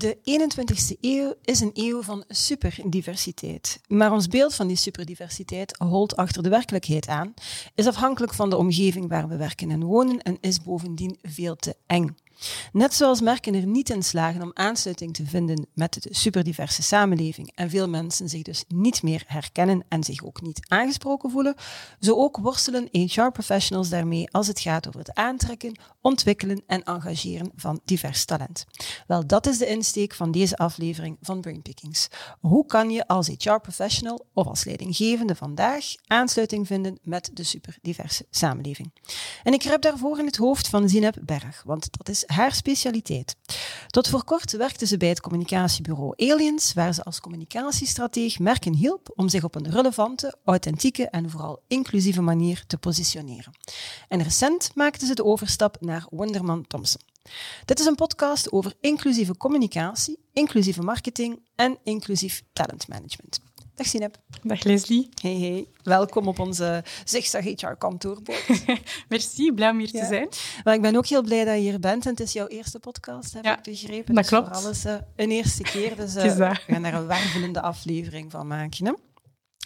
De 21ste eeuw is een eeuw van superdiversiteit. Maar ons beeld van die superdiversiteit holt achter de werkelijkheid aan, is afhankelijk van de omgeving waar we werken en wonen en is bovendien veel te eng. Net zoals merken er niet in slagen om aansluiting te vinden met de superdiverse samenleving en veel mensen zich dus niet meer herkennen en zich ook niet aangesproken voelen, zo ook worstelen HR-professionals daarmee als het gaat over het aantrekken, ontwikkelen en engageren van divers talent. Wel, dat is de insteek van deze aflevering van Brainpickings. Hoe kan je als HR-professional of als leidinggevende vandaag aansluiting vinden met de superdiverse samenleving? En ik heb daarvoor in het hoofd van Zineb Berg, want dat is haar specialiteit. Tot voor kort werkte ze bij het communicatiebureau Aliens, waar ze als communicatiestrateeg merken hielp om zich op een relevante, authentieke en vooral inclusieve manier te positioneren. En recent maakte ze de overstap naar Wonderman Thompson. Dit is een podcast over inclusieve communicatie, inclusieve marketing en inclusief talentmanagement. Dag Sinep. Dag Leslie. Hey, hey. Welkom op onze Zigzag HR kantoorboot. Merci, blij om hier te zijn. Maar ik ben ook heel blij dat je hier bent en het is jouw eerste podcast, heb ja, ik begrepen. Dat dus klopt. voor alles uh, een eerste keer, dus uh, we gaan daar een wervelende aflevering van maken. Hè?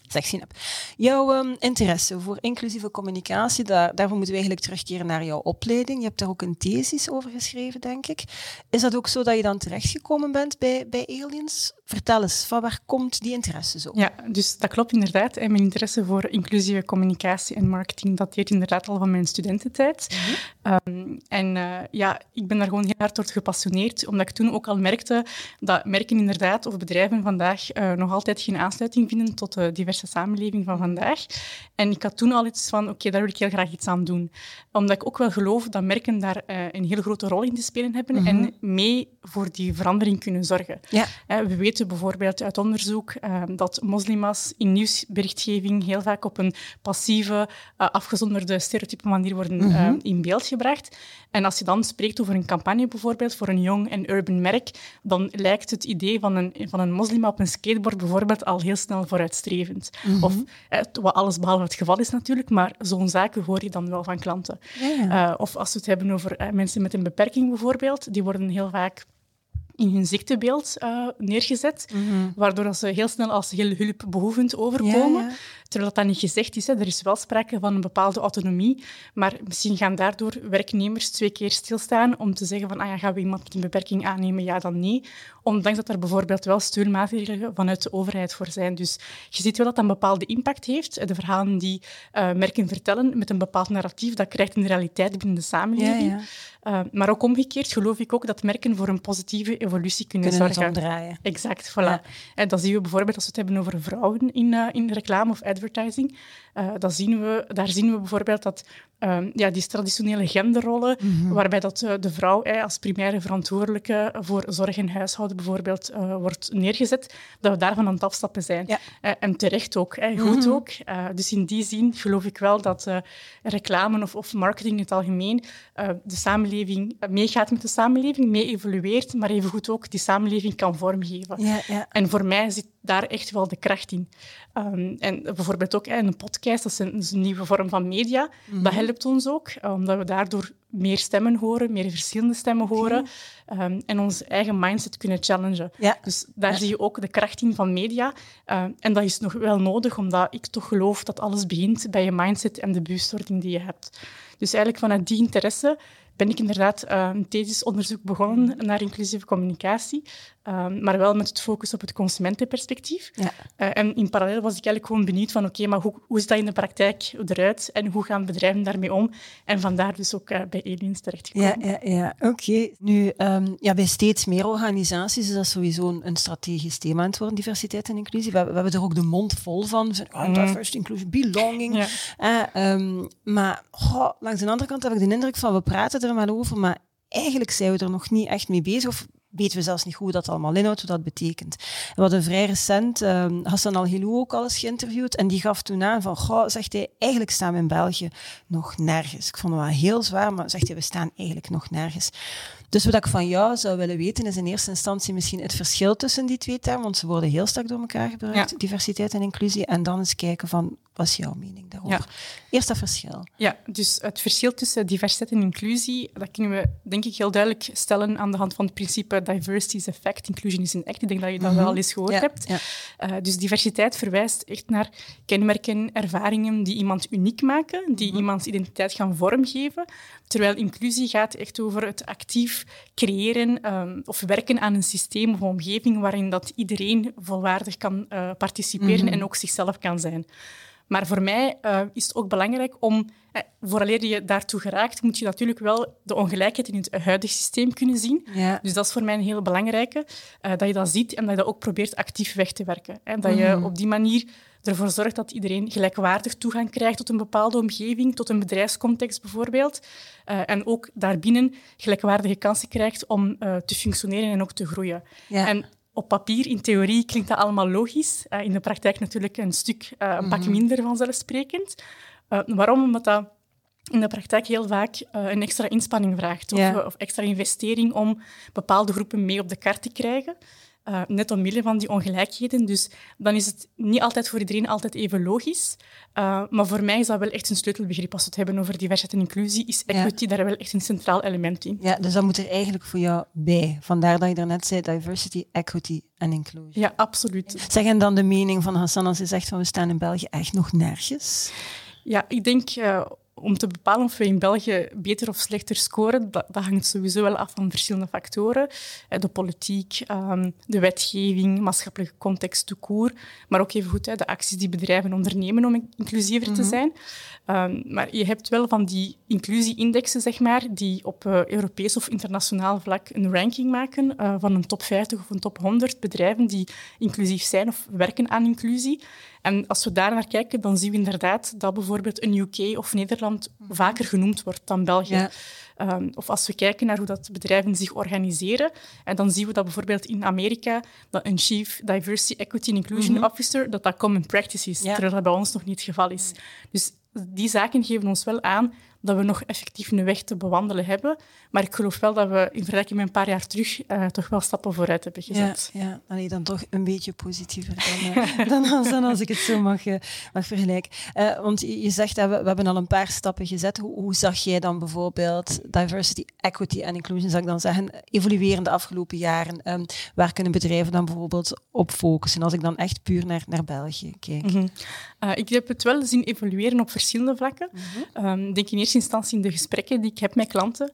Zeg Sinep. Jouw um, interesse voor inclusieve communicatie, daar, daarvoor moeten we eigenlijk terugkeren naar jouw opleiding. Je hebt daar ook een thesis over geschreven, denk ik. Is dat ook zo dat je dan terechtgekomen bent bij, bij Aliens? Vertel eens, van waar komt die interesse zo? Ja, dus dat klopt inderdaad. En mijn interesse voor inclusieve communicatie en marketing dateert inderdaad al van mijn studententijd. Mm -hmm. um, en uh, ja, ik ben daar gewoon heel hard door gepassioneerd, omdat ik toen ook al merkte dat merken inderdaad, of bedrijven vandaag, uh, nog altijd geen aansluiting vinden tot de diverse samenleving van vandaag. En ik had toen al iets van, oké, okay, daar wil ik heel graag iets aan doen. Omdat ik ook wel geloof dat merken daar uh, een heel grote rol in te spelen hebben mm -hmm. en mee voor die verandering kunnen zorgen. Ja. we weten bijvoorbeeld uit onderzoek uh, dat moslima's in nieuwsberichtgeving heel vaak op een passieve, uh, afgezonderde, stereotype manier worden mm -hmm. uh, in beeld gebracht. En als je dan spreekt over een campagne bijvoorbeeld voor een jong en urban merk, dan lijkt het idee van een, van een moslima op een skateboard bijvoorbeeld al heel snel vooruitstrevend. Mm -hmm. Of wat alles behalve het geval is natuurlijk, maar zo'n zaken hoor je dan wel van klanten. Ja. of als we het hebben over mensen met een beperking bijvoorbeeld, die worden heel vaak in hun ziektebeeld uh, neergezet, mm -hmm. waardoor ze heel snel als heel hulpbehoevend overkomen. Ja, ja. Terwijl dat niet gezegd is. Hè. Er is wel sprake van een bepaalde autonomie, maar misschien gaan daardoor werknemers twee keer stilstaan om te zeggen van ah ja, gaan we iemand met een beperking aannemen, ja dan nee. Ondanks dat er bijvoorbeeld wel steunmaatregelen vanuit de overheid voor zijn. Dus je ziet wel dat dat een bepaalde impact heeft. De verhalen die uh, merken vertellen met een bepaald narratief, dat krijgt een realiteit binnen de samenleving. Ja, uh, maar ook omgekeerd geloof ik ook dat merken voor een positieve evolutie kunnen, kunnen zorgen. omdraaien. Exact, voilà. En dat zien we bijvoorbeeld als we het hebben over vrouwen in, uh, in reclame of advertising. Uh, dat zien we, daar zien we bijvoorbeeld dat um, ja, die traditionele genderrollen, Mhm. mm -hmm. waarbij dat, de vrouw eh, als primaire verantwoordelijke voor zorg en huishouden bijvoorbeeld wordt neergezet, dat we daarvan aan het afstappen zijn. Ja. En terecht ook, eh, goed Mhm. mm -hmm. ook. dus in die zin geloof ik wel dat reclame of, of, marketing in het algemeen de samenleving meegaat met de samenleving, mee evolueert, maar evengoed ook die samenleving kan vormgeven. Ja, ja. En voor mij zit daar echt wel de kracht in. Um, en bijvoorbeeld ook een podcast, dat is een, dat is een nieuwe vorm van media. Mhm. Mm -hmm. Dat helpt ons ook, omdat we daardoor meer stemmen horen, meer verschillende stemmen horen okay. um, en onze eigen mindset kunnen challengen. Ja. Dus daar ja. zie je ook de kracht in van media. Uh, en dat is nog wel nodig, omdat ik toch geloof dat alles begint bij je mindset en de bewustwording die je hebt. Dus eigenlijk vanuit die interesse ben ik inderdaad een thesisonderzoek begonnen naar inclusieve communicatie, uh, maar wel met het focus op het consumentenperspectief. Ja. Uh, en in parallel was ik eigenlijk gewoon benieuwd van oké, okay, maar hoe, hoe is dat in de praktijk eruit en hoe gaan bedrijven daarmee om? En vandaar dus ook bij Aliens terechtgekomen. Ja, ja, ja. oké. Okay. Nu, um, ja, bij steeds meer organisaties is dat sowieso een, een strategisch thema aan het worden, diversiteit en inclusie. We, we hebben er ook de mond vol van. Oh, diversity, inclusion, belonging. Ja. Um, maar oh, langs de andere kant heb ik de indruk van, we praten er maar over, maar eigenlijk zijn we er nog niet echt mee bezig. Of weten we zelfs niet hoe dat allemaal inhoudt, wat dat betekent. En we hadden vrij recent um, Hassan Al-Hilou ook al eens geïnterviewd en die gaf toen aan van, goh, zegt hij, eigenlijk staan we in België nog nergens. Ik vond het wel heel zwaar, maar zegt hij, we staan eigenlijk nog nergens. Dus wat ik van jou zou willen weten is in eerste instantie misschien het verschil tussen die twee termen, want ze worden heel sterk door elkaar gebruikt, diversiteit en inclusie. En dan eens kijken van, wat is jouw mening daarover? Ja. Eerst dat verschil. Ja, dus het verschil tussen diversiteit en inclusie, dat kunnen we denk ik heel duidelijk stellen aan de hand van het principe diversity is effect, inclusion is an act. Ik denk dat je dat wel eens gehoord hebt. Ja. Uh, dus diversiteit verwijst echt naar kenmerken, ervaringen die iemand uniek maken, die mm iemands identiteit gaan vormgeven. Terwijl inclusie gaat echt over het actief creëren um, of werken aan een systeem of omgeving waarin dat iedereen volwaardig kan uh, participeren mhm. en ook zichzelf kan zijn. Maar voor mij uh, is het ook belangrijk om, eh, vooraleer je daartoe geraakt, moet je natuurlijk wel de ongelijkheid in het huidige systeem kunnen zien. Ja. Dus dat is voor mij een heel belangrijke, uh, dat je dat ziet en dat je dat ook probeert actief weg te werken. En dat je mhm. op die manier ervoor zorgt dat iedereen gelijkwaardig toegang krijgt tot een bepaalde omgeving, tot een bedrijfscontext bijvoorbeeld. Uh, en ook daarbinnen gelijkwaardige kansen krijgt om te functioneren en ook te groeien. Ja. En op papier, in theorie, klinkt dat allemaal logisch. Uh, in de praktijk natuurlijk een stuk, een pak mhm. minder vanzelfsprekend. waarom? Omdat dat in de praktijk heel vaak een extra inspanning vraagt of, ja. of, extra investering om bepaalde groepen mee op de kaart te krijgen. Uh, net omwille van die ongelijkheden. Dus dan is het niet altijd voor iedereen altijd even logisch. Uh, maar voor mij is dat wel echt een sleutelbegrip. Als we het hebben over diversiteit en inclusie, is equity daar wel echt een centraal element in. Ja, dus dat moet er eigenlijk voor jou bij. Vandaar dat je daarnet zei, diversity, equity en inclusie. Ja, absoluut. Zeg en dan de mening van Hassan als hij zegt van we staan in België echt nog nergens? Ja, ik denk... Uh, om te bepalen of we in België beter of slechter scoren, dat, dat hangt sowieso wel af van verschillende factoren. De politiek, ehm, de wetgeving, maatschappelijke context, de koer, maar ook even goed de acties die bedrijven ondernemen om inclusiever te mhm. zijn. Um, maar je hebt wel van die inclusieindexen, zeg maar, die op uh, Europees of internationaal vlak een ranking maken uh, van een top 50 of een top 100 bedrijven die inclusief zijn of werken aan inclusie. En als we daar naar kijken, dan zien we inderdaad dat bijvoorbeeld een UK of Nederland vaker genoemd wordt dan België. Um, of als we kijken naar hoe dat bedrijven zich organiseren, en dan zien we dat bijvoorbeeld in Amerika dat een Chief Diversity, Equity and Inclusion mhm. Officer, dat dat common practice is, terwijl dat bij ons nog niet het geval is. Dus die zaken geven ons wel aan dat we nog effectief een weg te bewandelen hebben. Maar ik geloof wel dat we in vergelijking met een paar jaar terug uh, toch wel stappen vooruit hebben gezet. Ja, ja. dan toch een beetje positiever dan, uh, dan, als, dan, als, ik het zo mag, uh, mag vergelijken. want je zegt dat we, we hebben al een paar stappen gezet. Hoe, hoe, zag jij dan bijvoorbeeld diversity, equity en inclusion, zou ik dan zeggen, evolueren de afgelopen jaren? Um, waar kunnen bedrijven dan bijvoorbeeld op focussen? Als ik dan echt puur naar, naar België kijk. Mm -hmm. ik heb het wel zien evolueren op verschillende vlakken. Mm -hmm. um, denk in eerste instantie in de gesprekken die ik heb met klanten.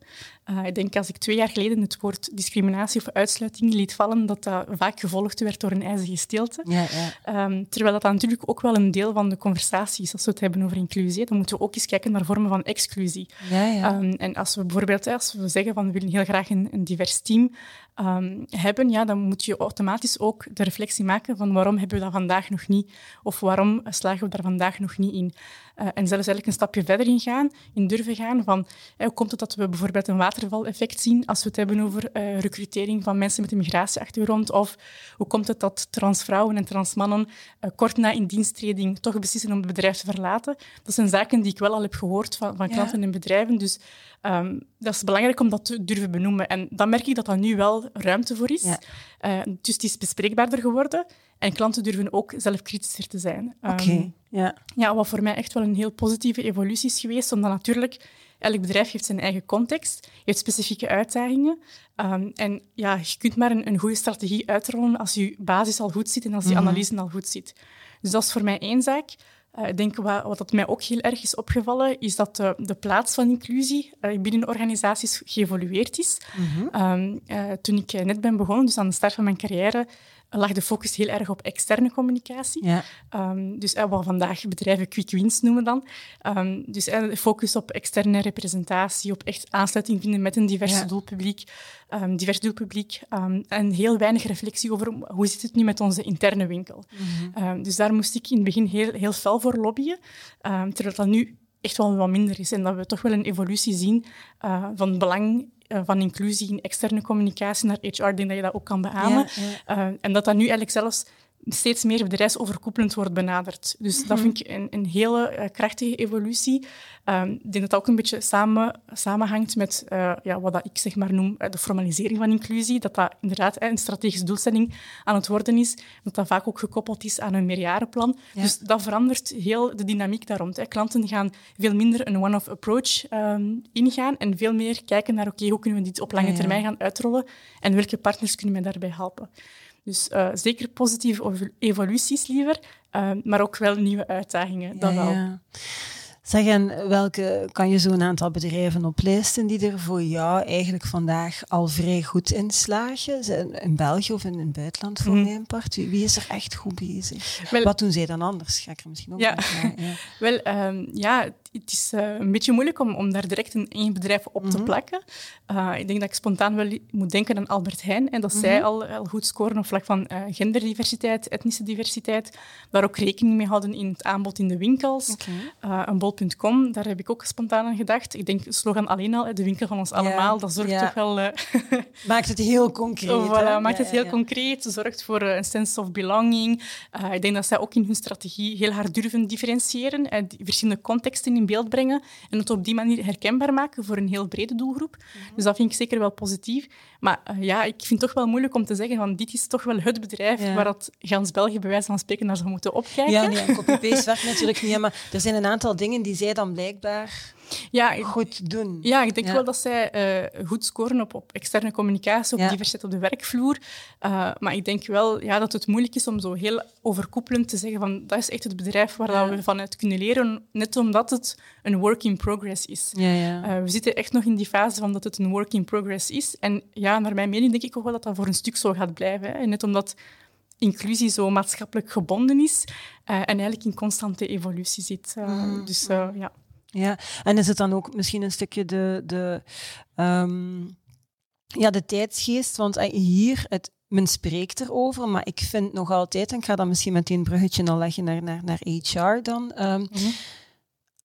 Uh, ik denk als ik twee jaar geleden het woord discriminatie of uitsluiting liet vallen, dat dat vaak gevolgd werd door een ijzige stilte. Ja, ja. Um, terwijl dat, natuurlijk ook wel een deel van de conversatie is als we het hebben over inclusie. Dan moeten we ook eens kijken naar vormen van exclusie. Ja, um, en als we bijvoorbeeld als we zeggen van we willen heel graag een, een divers team, um, hebben, ja, dan moet je automatisch ook de reflectie maken van waarom hebben we dat vandaag nog niet? Of waarom slagen we daar vandaag nog niet in? Uh, en zelfs eigenlijk een stapje verder in gaan, in durven gaan van eh, hoe komt het dat we bijvoorbeeld een watervaleffect zien als we het hebben over uh, recrutering van mensen met een migratieachtergrond? Of hoe komt het dat transvrouwen en transmannen uh, kort na in diensttreding toch beslissen om het bedrijf te verlaten? Dat zijn zaken die ik wel al heb gehoord van, van klanten en bedrijven. Dus um, dat is belangrijk om dat te durven benoemen. En dan merk ik dat er nu wel ruimte voor is. Ja. dus het is bespreekbaarder geworden. En klanten durven ook zelf kritischer te zijn. Oké, um, ja. Ja, wat voor mij echt wel een heel positieve evolutie is geweest, omdat natuurlijk elk bedrijf heeft zijn eigen context, heeft specifieke uitdagingen. Um, en ja, je kunt maar een, een, goede strategie uitrollen als je basis al goed zit en als je mhm. analyse al goed zit. Dus dat is voor mij één zaak. Uh, ik denk wat, wat dat mij ook heel erg is opgevallen, is dat de, de plaats van inclusie uh, binnen organisaties geëvolueerd is. Mm -hmm. um, uh, toen ik net ben begonnen, dus aan de start van mijn carrière, lag de focus heel erg op externe communicatie. Ja. Um, dus uh, wat vandaag bedrijven quick wins noemen dan. Um, dus de focus op externe representatie, op echt aansluiting vinden met een divers ja. doelpubliek. Um, divers doelpubliek. en heel weinig reflectie over hoe zit het nu met onze interne winkel. Mm -hmm. dus daar moest ik in het begin heel, heel fel voor lobbyen. terwijl dat nu echt wel wat minder is. En dat we toch wel een evolutie zien uh, van belang van inclusie in externe communicatie naar HR. Ik denk dat je dat ook kan beamen. en dat dat nu eigenlijk zelfs steeds meer bedrijfsoverkoepelend wordt benaderd. Dus dat mhm. vind ik een, een hele uh, krachtige evolutie. Um, ik denk dat dat ook een beetje samen, samenhangt met uh, ja, wat dat ik zeg maar noem uh, de formalisering van inclusie. Dat dat inderdaad een strategische doelstelling aan het worden is. Dat dat vaak ook gekoppeld is aan een meerjarenplan. Dus dat verandert heel de dynamiek daar rond. Hè. Klanten gaan veel minder een one-off approach um, ingaan en veel meer kijken naar oké, hoe kunnen we dit op lange termijn gaan uitrollen en welke partners kunnen mij daarbij helpen. Dus uh, zeker positieve evoluties liever, uh, maar ook wel nieuwe uitdagingen. dat wel. Ja. Zeg, en welke kan je zo'n aantal bedrijven oplijsten die er voor jou eigenlijk vandaag al vrij goed in slagen? In België of in het buitenland voor mm. mijn part? Wie is er echt goed bezig? Wat doen zij dan anders? Ga ik er misschien ook ja. ja. Wel, um, ja, het is uh, een beetje moeilijk om, om daar direct een één bedrijf op te mhm. plakken. Uh, ik denk dat ik spontaan wel moet denken aan Albert Heijn. En dat zij mhm. al, al goed scoren op vlak van uh, genderdiversiteit, etnische diversiteit. Daar ook rekening mee houden in het aanbod in de winkels. Okay. een bol.com, daar heb ik ook spontaan aan gedacht. Ik denk, slogan alleen al, de winkel van ons allemaal, dat zorgt toch wel... maakt het heel concreet. Oh, voilà, maakt het heel concreet. Zorgt voor een sense of belonging. ik denk dat zij ook in hun strategie heel hard durven differentiëren. en die verschillende contexten in beeld brengen en het op die manier herkenbaar maken voor een heel brede doelgroep. Mhm. Dus dat vind ik zeker wel positief. Maar uh, ja, ik vind het toch wel moeilijk om te zeggen van dit is toch wel het bedrijf waar dat gans België bij wijze van spreken naar zou moeten opkijken. Ja, nee, copy-paste werkt natuurlijk niet, maar er zijn een aantal dingen die zij dan blijkbaar ja, goed doen. Ja, ik denk wel dat zij uh, goed scoren op, op externe communicatie, op diversiteit op de werkvloer. Uh, maar ik denk wel ja, dat het moeilijk is om zo heel overkoepelend te zeggen van dat is echt het bedrijf waar ja. we vanuit kunnen leren, net omdat het een work in progress is. Uh, we zitten echt nog in die fase van dat het een work in progress is. En ja, naar mijn mening denk ik ook wel dat dat voor een stuk zo gaat blijven. Hè. Net omdat inclusie zo maatschappelijk gebonden is en eigenlijk in constante evolutie zit. Mm. Dus ja. Ja, en is het dan ook misschien een stukje de, de, um, ja, de tijdsgeest? Want eh, hier, het, men spreekt erover, maar ik vind nog altijd, en ik ga dan misschien meteen een bruggetje al leggen naar, naar, naar HR dan. Um,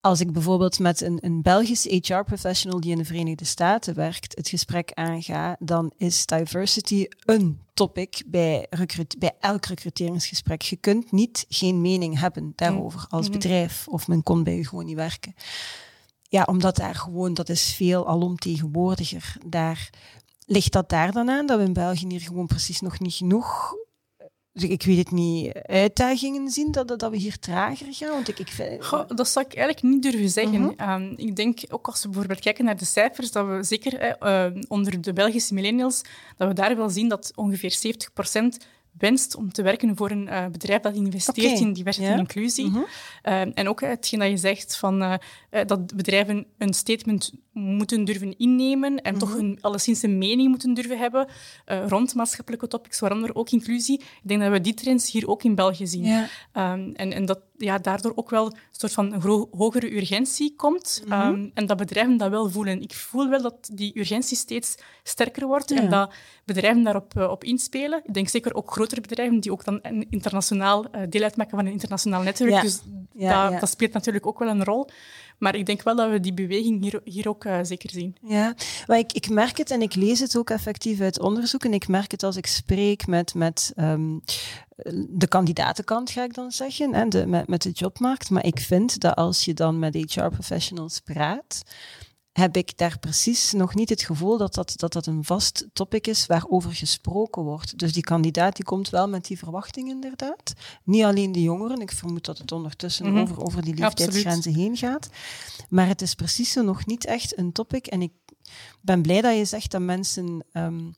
als ik bijvoorbeeld met een, een Belgische HR-professional die in de Verenigde Staten werkt, het gesprek aanga, dan is diversity een topic bij, bij elk recruteringsgesprek. Je kunt niet geen mening hebben daarover als mhm. bedrijf of men kon bij je gewoon niet werken. Ja, omdat daar gewoon, dat is veel alomtegenwoordiger. Daar ligt dat daar dan aan dat we in België hier gewoon precies nog niet genoeg dus ik weet het niet, uitdagingen zien dat, dat we hier trager gaan? Want ik, ik vind... Goh, dat zou ik eigenlijk niet durven zeggen. Mhm. Ehm, ik denk ook als we bijvoorbeeld kijken naar de cijfers, dat we zeker eh, onder de Belgische millennials, dat we daar wel zien dat ongeveer 70% wenst om te werken voor een uh, bedrijf dat investeert in diversiteit en inclusie. Mm en ook hetgeen dat je zegt van, uh, dat bedrijven een statement moeten durven innemen en toch mhm. een, alleszins een mening moeten durven hebben rond maatschappelijke topics, waaronder ook inclusie. Ik denk dat we die trends hier ook in België zien. Ja. Um, en, en dat ja, daardoor ook wel een soort van hogere urgentie komt mhm. ehm, en dat bedrijven dat wel voelen. Ik voel wel dat die urgentie steeds sterker wordt en dat bedrijven daarop op inspelen. Ik denk zeker ook grotere bedrijven die ook dan internationaal uh, deel uitmaken van een internationaal netwerk. Dus dat, dat, speelt natuurlijk ook wel een rol. Maar ik denk wel dat we die beweging hier, hier ook uh, zeker zien. Ja, maar ik, ik merk het en ik lees het ook effectief uit onderzoek. En ik merk het als ik spreek met, met um, de kandidatenkant, ga ik dan zeggen, en de, met, met de jobmarkt. Maar ik vind dat als je dan met HR-professionals praat, heb ik daar precies nog niet het gevoel dat dat, dat dat een vast topic is waarover gesproken wordt. Dus die kandidaat die komt wel met die verwachting inderdaad. Niet alleen de jongeren, ik vermoed dat het ondertussen mhm. over, over die leeftijdsgrenzen heen gaat. Maar het is precies zo nog niet echt een topic. En ik ben blij dat je zegt dat mensen um,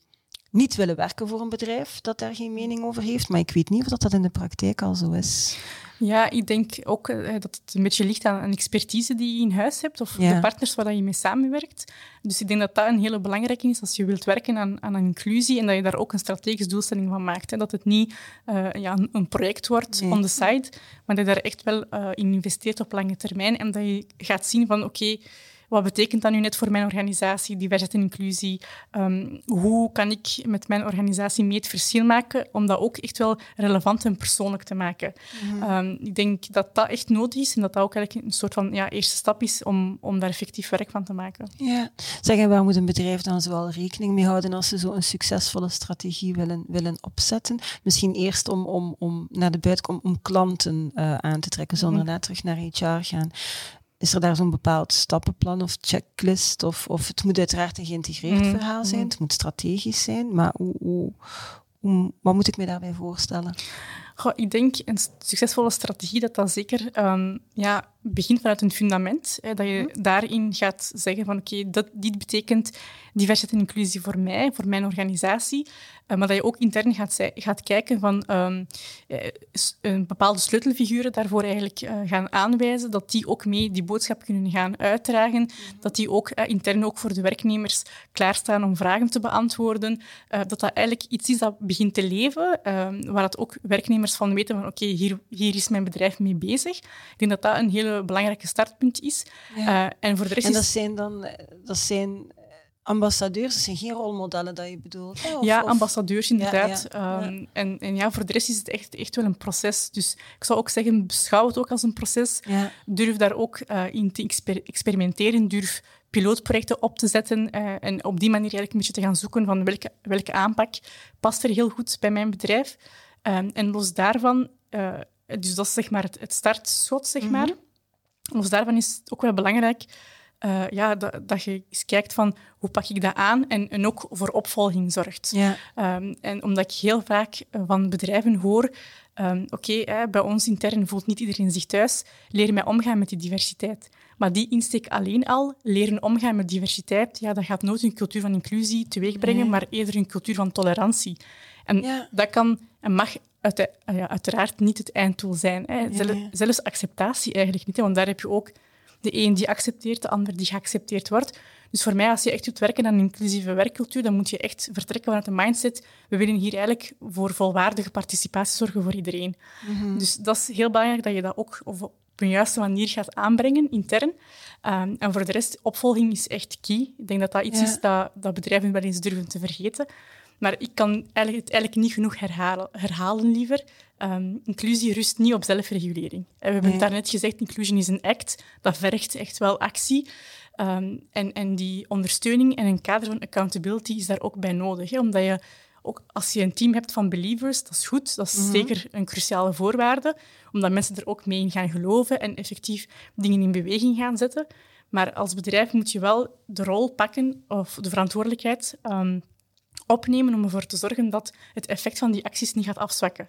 niet willen werken voor een bedrijf dat daar geen mening over heeft. Maar ik weet niet of dat, dat in de praktijk al zo is. Ja, ik denk ook eh, dat het een beetje ligt aan een expertise die je in huis hebt of de partners waar je mee samenwerkt. Dus ik denk dat dat een hele belangrijke is als je wilt werken aan, aan inclusie en dat je daar ook een strategische doelstelling van maakt. Hè. Dat het niet uh, ja, een project wordt on the side, maar dat je daar echt wel uh, in investeert op lange termijn en dat je gaat zien van oké, wat betekent dat nu net voor mijn organisatie, diversiteit en inclusie? Ehm, hoe kan ik met mijn organisatie mee het verschil maken om dat ook echt wel relevant en persoonlijk te maken? Mhm. Ehm, ik denk dat dat echt nodig is en dat dat ook eigenlijk een soort van ja, eerste stap is om, om daar effectief werk van te maken. Ja. Zeg, en waar moet een bedrijf dan zoal rekening mee houden als ze zo een succesvolle strategie willen, willen opzetten? Misschien eerst om, om, om naar de buitenkant, om, om klanten uh, aan te trekken, zonder mm. terug naar HR gaan. Is er daar zo'n bepaald stappenplan of checklist? Of, of het moet uiteraard een geïntegreerd mm. verhaal zijn, mm. het moet strategisch zijn, maar hoe, hoe, hoe, wat moet ik me daarbij voorstellen? Goh, ik denk een succesvolle strategie dat dat zeker um, ja, begint vanuit een fundament. Hè, dat je mhm. daarin gaat zeggen van oké, okay, dit betekent diversiteit en inclusie voor mij, voor mijn organisatie. Uh, maar dat je ook intern gaat, gaat kijken van um, een bepaalde sleutelfiguren daarvoor eigenlijk uh, gaan aanwijzen, dat die ook mee die boodschap kunnen gaan uitdragen, mhm. dat die ook intern ook voor de werknemers klaarstaan om vragen te beantwoorden, dat dat eigenlijk iets is dat begint te leven, ehm, waar dat ook werknemers van weten van oké, okay, hier, hier is mijn bedrijf mee bezig. Ik denk dat dat een hele belangrijke startpunt is. Uh, en voor de rest en dat zijn dan dat zijn ambassadeurs, dat zijn geen rolmodellen dat je bedoelt? ja, ambassadeurs inderdaad. Ehm, en, en ja, voor de rest is het echt, echt wel een proces. Dus ik zou ook zeggen, beschouw het ook als een proces. Durf daar ook uh, in te experimenteren. Durf pilootprojecten op te zetten uh, en op die manier eigenlijk een beetje te gaan zoeken van welke, welke aanpak past er heel goed bij mijn bedrijf. Um, en los daarvan, uh, dus dat is zeg maar het, het startschot, zeg mm -hmm. maar. Los daarvan is het ook wel belangrijk uh, ja, dat, dat, je eens kijkt van hoe pak ik dat aan en, en ook voor opvolging zorgt. Ja. Um, en omdat ik heel vaak van bedrijven hoor, um, oké, okay, bij ons intern voelt niet iedereen zich thuis, leren mij omgaan met die diversiteit. Maar die insteek alleen al, leren omgaan met diversiteit, ja, dat gaat nooit een cultuur van inclusie teweegbrengen, nee. maar eerder een cultuur van tolerantie. En ja. dat kan en mag uit, ja, uiteraard niet het einddoel zijn. Hè. Ja, Zelfs acceptatie eigenlijk niet, hè, want daar heb je ook de een die accepteert, de ander die geaccepteerd wordt. Dus voor mij, als je echt doet werken aan een inclusieve werkcultuur, dan moet je echt vertrekken vanuit de mindset. We willen hier eigenlijk voor volwaardige participatie zorgen voor iedereen. Mm-hmm. Dus dat is heel belangrijk dat je dat ook op een juiste manier gaat aanbrengen, intern. Um, en voor de rest, opvolging is echt key. Ik denk dat dat iets ja. is dat, dat bedrijven wel eens durven te vergeten. Maar ik kan eigenlijk, het eigenlijk niet genoeg herhalen, herhalen liever. Um, inclusie rust niet op zelfregulering. We hebben nee. het daarnet gezegd, inclusion is een act. Dat vergt echt wel actie. Um, en, en die ondersteuning en een kader van accountability is daar ook bij nodig. Hè? Omdat je ook als je een team hebt van believers, dat is goed. Dat is mm -hmm. zeker een cruciale voorwaarde. Omdat mensen er ook mee in gaan geloven en effectief dingen in beweging gaan zetten. Maar als bedrijf moet je wel de rol pakken, of de verantwoordelijkheid... Um, opnemen om ervoor te zorgen dat het effect van die acties niet gaat afzwakken.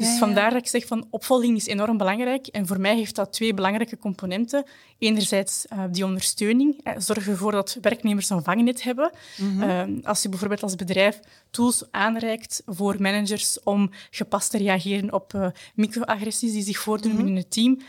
Dus ja, ja. vandaar dat ik zeg van opvolging is enorm belangrijk. En voor mij heeft dat twee belangrijke componenten. Enerzijds uh, die ondersteuning. Eh, zorg ervoor dat werknemers een vangnet hebben. Mm -hmm. uh, als je bijvoorbeeld als bedrijf tools aanreikt voor managers om gepast te reageren op uh, microagressies die zich voordoen mm -hmm. binnen het team,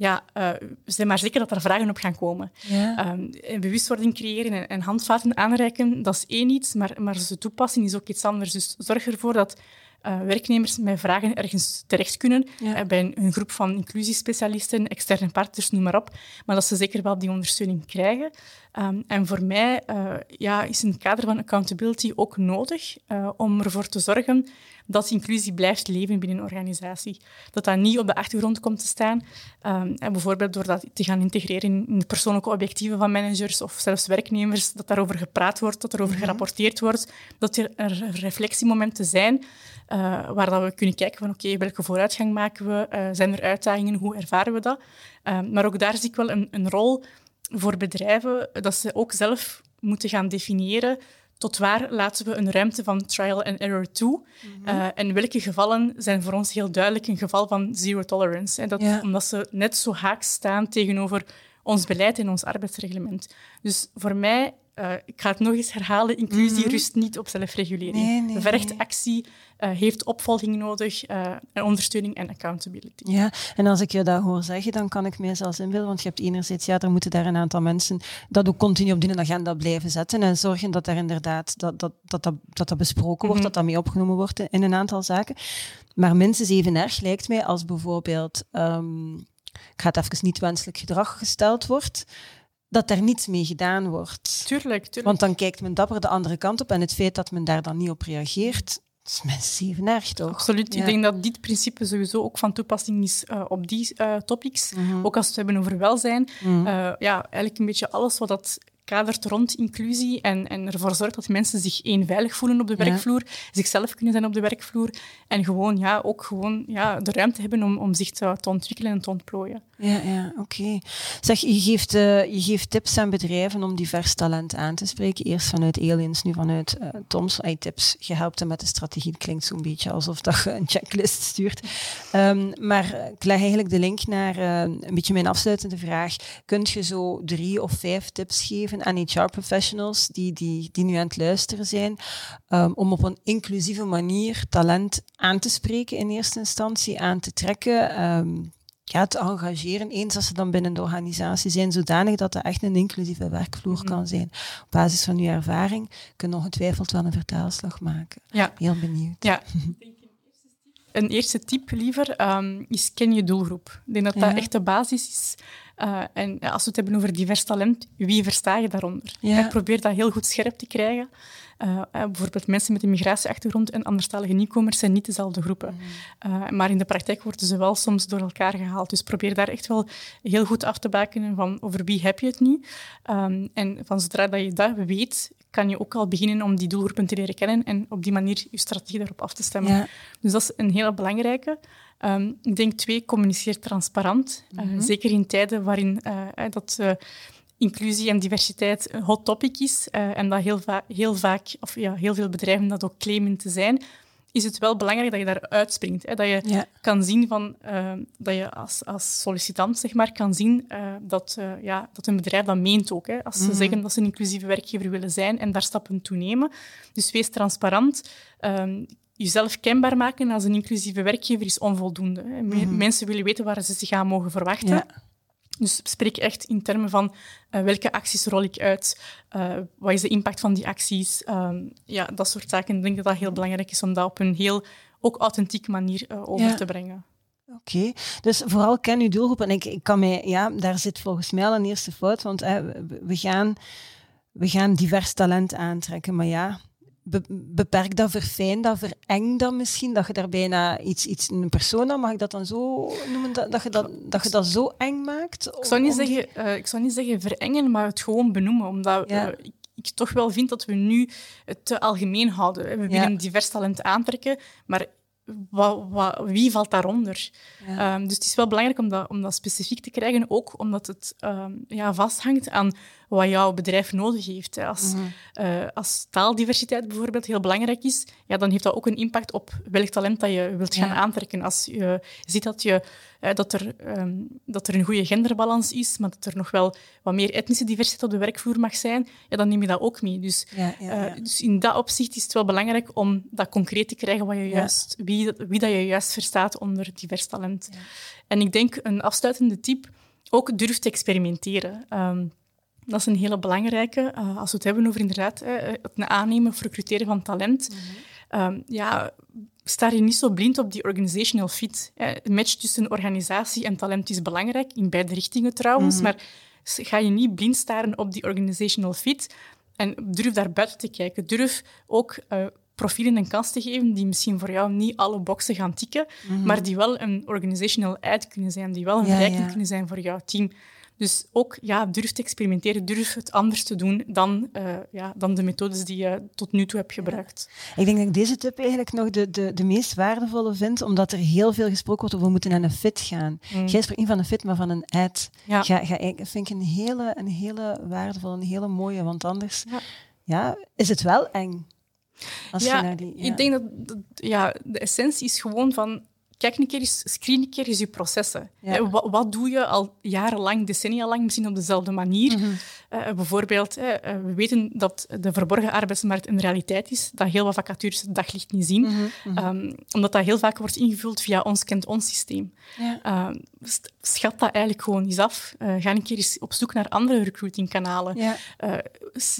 ja, uh, zijn maar zeker dat er vragen op gaan komen. Ja. Um, bewustwording creëren en, en, handvaten aanreiken, dat is één iets, maar, maar ze toepassen is ook iets anders. Dus zorg ervoor dat uh, werknemers met vragen ergens terecht kunnen, ja. uh, bij een, een, groep van inclusiespecialisten, externe partners, noem maar op, maar dat ze zeker wel die ondersteuning krijgen. Um, en voor mij uh, ja, is een kader van accountability ook nodig om ervoor te zorgen dat inclusie blijft leven binnen een organisatie. Dat dat niet op de achtergrond komt te staan. Um, en bijvoorbeeld door dat te gaan integreren in de persoonlijke objectieven van managers of zelfs werknemers, dat daarover gepraat wordt, dat er over mm -hmm. gerapporteerd wordt, dat er reflectiemomenten zijn uh, waar dat we kunnen kijken van oké, okay, welke vooruitgang maken we? Uh, zijn er uitdagingen? Hoe ervaren we dat? Uh, maar ook daar zie ik wel een, een rol voor bedrijven dat ze ook zelf moeten gaan definiëren tot waar laten we een ruimte van trial and error toe? Mm -hmm. uh, en welke gevallen zijn voor ons heel duidelijk een geval van zero tolerance? En dat, ja. Omdat ze net zo haaks staan tegenover ons beleid en ons arbeidsreglement. Dus voor mij uh, ik ga het nog eens herhalen, inclusie mm -hmm. rust niet op zelfregulering. Nee, nee, Vergt nee. actie, uh, heeft opvolging nodig, uh, en ondersteuning en accountability. Ja, en als ik je dat hoor zeggen, dan kan ik mij zelfs inbeelden, want je hebt enerzijds, ja, er moeten daar een aantal mensen dat ook continu op die agenda blijven zetten en zorgen dat er inderdaad, dat dat, dat, dat, dat, dat besproken wordt, mm -hmm. dat dat mee opgenomen wordt in een aantal zaken. Maar minstens even erg lijkt mij als bijvoorbeeld, um, ik ga het even niet wenselijk gedrag gesteld wordt, dat daar niets mee gedaan wordt. Tuurlijk, tuurlijk. Want dan kijkt men dapper de andere kant op en het feit dat men daar dan niet op reageert, dat is mensen even erg, toch? Absoluut. Ja. Ik denk dat dit principe sowieso ook van toepassing is eh, op die eh, topics. Mhm. Ook als we het hebben over welzijn. Mhm. Eh, ja, eigenlijk een beetje alles wat dat kadert rond inclusie en, en ervoor zorgt dat mensen zich één veilig voelen op de Ja. werkvloer, zichzelf kunnen zijn op de werkvloer en gewoon, ja, ook gewoon ja, de ruimte hebben om, om zich te, te ontwikkelen en te ontplooien. Ja, ja oké. Zeg, je geeft, eh, je geeft tips aan bedrijven om divers talent aan te spreken. Eerst vanuit Aliens, nu vanuit eh, Toms. Tips, je helpt hem met de strategie. Het klinkt zo'n beetje alsof dat je een checklist stuurt. Ehm, maar ik leg eigenlijk de link naar eh, een beetje mijn afsluitende vraag. Kunt je zo drie of vijf tips geven aan HR-professionals die, die, die nu aan het luisteren zijn, ehm, om op een inclusieve manier talent aan te spreken in eerste instantie, aan te trekken? ehm, ja, te engageren, eens als ze dan binnen de organisatie zijn, zodanig dat dat echt een inclusieve werkvloer Mhm. kan zijn. Op basis van uw ervaring kun je ongetwijfeld wel een vertaalslag maken. Ja. Heel benieuwd. Ja. Een eerste tip liever ehm, is ken je doelgroep. Ik denk dat dat echt de basis is. Eh, en als we het hebben over divers talent, wie versta je daaronder? Ja. Ik probeer dat heel goed scherp te krijgen. Eh, eh, bijvoorbeeld mensen met een migratieachtergrond en anderstalige nieuwkomers zijn niet dezelfde groepen. Eh, maar in de praktijk worden ze wel soms door elkaar gehaald. Dus probeer daar echt wel heel goed af te bakenen van over wie heb je het nu. Ehm, en van zodra dat je dat weet, kan je ook al beginnen om die doelgroepen te leren kennen en op die manier je strategie daarop af te stemmen. Ja. Dus dat is een hele belangrijke. Ehm, ik denk twee, communiceer transparant. Eh, Mhm. zeker in tijden waarin eh, dat, eh, inclusie en diversiteit een hot topic is en dat heel, va- heel vaak, of ja, heel veel bedrijven dat ook claimen te zijn, is het wel belangrijk dat je daar uitspringt. Hè? Dat je Ja. kan zien van, eh, dat je als, als sollicitant zeg maar, kan zien eh, dat, eh, ja, dat een bedrijf dat meent ook. Hè? Als ze Mhm. zeggen dat ze een inclusieve werkgever willen zijn en daar stappen toe nemen. Dus wees transparant. Ehm, jezelf kenbaar maken als een inclusieve werkgever is onvoldoende. Hè. Mhm. Mensen willen weten waar ze zich aan mogen verwachten. Ja. Dus spreek echt in termen van eh, welke acties rol ik uit, eh, wat is de impact van die acties, Ehm, ja, dat soort zaken. Ik denk dat dat heel belangrijk is om dat op een heel ook authentieke manier eh, over Ja. te brengen. Oké, dus vooral ken uw doelgroep. En ik, ik kan mij, ja, daar zit volgens mij al een eerste fout, want we, gaan, we gaan divers talent aantrekken. Maar ja, beperk dat, verfijn dat, vereng dat misschien, dat je daar bijna iets, iets een persona, mag ik dat dan zo noemen, dat, dat, je, dat, dat je dat zo eng maakt? Ik zou niet, Om- zeggen, eh, ik zou niet zeggen verengen, maar het gewoon benoemen. Omdat Ja. eh, ik, ik toch wel vind dat we nu het te algemeen houden. hè. We willen Ja. divers talent aantrekken, maar wie valt daaronder? Ja. Ehm, dus het is wel belangrijk om dat, om dat specifiek te krijgen, ook omdat het ehm, ja, vasthangt aan wat jouw bedrijf nodig heeft. Als, eh, als taaldiversiteit bijvoorbeeld heel belangrijk is, ja, dan heeft dat ook een impact op welk talent dat je wilt gaan Ja. aantrekken. Als je ziet dat, je, eh, dat, er, ehm, dat er een goede genderbalans is, maar dat er nog wel wat meer etnische diversiteit op de werkvloer mag zijn, ja, dan neem je dat ook mee. Dus, Ja, ja, ja. eh, dus in dat opzicht is het wel belangrijk om dat concreet te krijgen, wat je juist, wie, dat- wie dat je juist verstaat onder divers talent. En ik denk een afsluitende tip, ook durf te experimenteren. Ehm, dat is een hele belangrijke. eh, als we het hebben over inderdaad eh, het aannemen of recruteren van talent. Mhm. Ehm, ja, sta je niet zo blind op die organizational fit. Eh, Een match tussen organisatie en talent is belangrijk, in beide richtingen trouwens. Mhm. Maar ga je niet blind staren op die organizational fit. En durf daar buiten te kijken. Durf ook eh, profielen een kans te geven die misschien voor jou niet alle boxen gaan tikken, maar die wel een organizational add kunnen zijn, die wel een Mhm. Ja, verrijking ja. kunnen zijn voor jouw team. Dus ook ja, durf te experimenteren, durf het anders te doen dan, eh, ja, dan de methodes die je tot nu toe hebt gebruikt. Ik denk dat ik deze tip eigenlijk nog de, de, de meest waardevolle vind, omdat er heel veel gesproken wordt over we moeten naar een fit gaan. Mm. Jij spreekt niet van een fit, maar van een ad. Ja. Ga, ga, ik vind ik een hele, een hele waardevolle, een hele mooie, want anders Ja. ja, is het wel eng. Als ja, je naar die, ja. ik denk dat, dat- ja, de essentie is gewoon van kijk een keer eens, screen een keer eens je processen. Ja. Eh, Wat, wat doe je al jarenlang, decennia lang, misschien op dezelfde manier? Mhm. Eh, bijvoorbeeld, eh, eh, we weten dat de verborgen arbeidsmarkt een realiteit is, dat heel wat vacatures het daglicht niet zien, Mhm, Ehm, omdat dat heel vaak wordt ingevuld via ons kent ons systeem. Ja. Ehm, schat dat eigenlijk gewoon eens af. Ga een keer eens op zoek naar andere recruitingkanalen. Ja.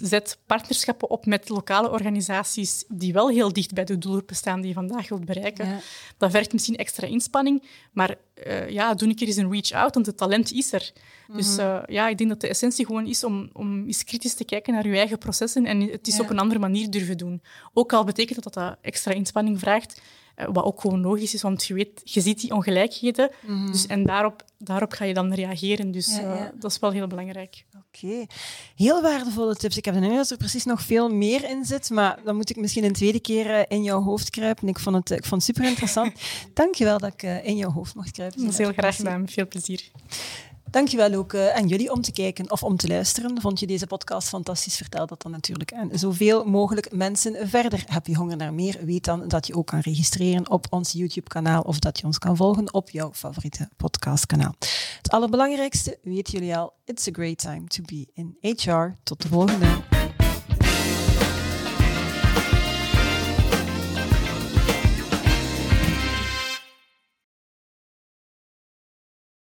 Zet partnerschappen op met lokale organisaties die wel heel dicht bij de doelgroepen staan die je vandaag wilt bereiken. Dat vergt misschien extra extra inspanning. Maar uh, ja, doe een keer eens een reach-out, want het talent is er. Dus uh, ja, ik denk dat de essentie gewoon is om, om eens kritisch te kijken naar je eigen processen en het is op een andere manier durven doen. Ook al betekent dat dat extra inspanning vraagt, uh, wat ook gewoon logisch is, want je, weet, je ziet die ongelijkheden. Mm dus, en daarop, daarop ga je dan reageren. Dus ja, ja. dat is wel heel belangrijk. Oké, heel waardevolle tips. Ik heb de indruk dat er precies nog veel meer in zit, maar dan moet ik misschien een tweede keer in jouw hoofd kruipen. Ik vond het, ik vond het super interessant. Dank je wel dat ik in jouw hoofd mocht kruipen. Dat is heel graag gedaan, veel plezier. Dankjewel ook uh, aan jullie om te kijken of om te luisteren. Vond je deze podcast fantastisch? Vertel dat dan natuurlijk aan zoveel mogelijk mensen verder. Heb je honger naar meer? Weet dan dat je ook kan registreren op ons YouTube-kanaal of dat je ons kan volgen op jouw favoriete podcastkanaal. Het allerbelangrijkste weten jullie al. It's a great time to be in HR. Tot de volgende.